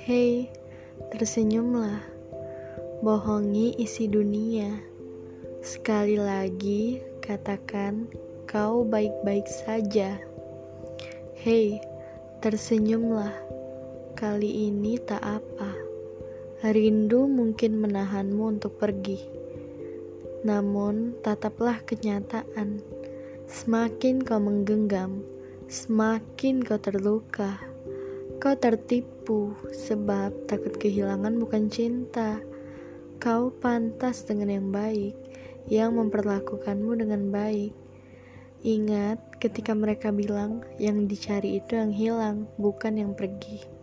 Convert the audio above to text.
Hei, tersenyumlah. Bohongi isi dunia. Sekali lagi, katakan kau baik-baik saja. Hei, tersenyumlah. Kali ini tak apa. Rindu mungkin menahanmu untuk pergi. Namun, tataplah kenyataan. Semakin kau menggenggam, semakin kau terluka. Kau tertipu sebab takut kehilangan bukan cinta. Kau pantas dengan yang baik, yang memperlakukanmu dengan baik. Ingat ketika mereka bilang yang dicari itu yang hilang, bukan yang pergi.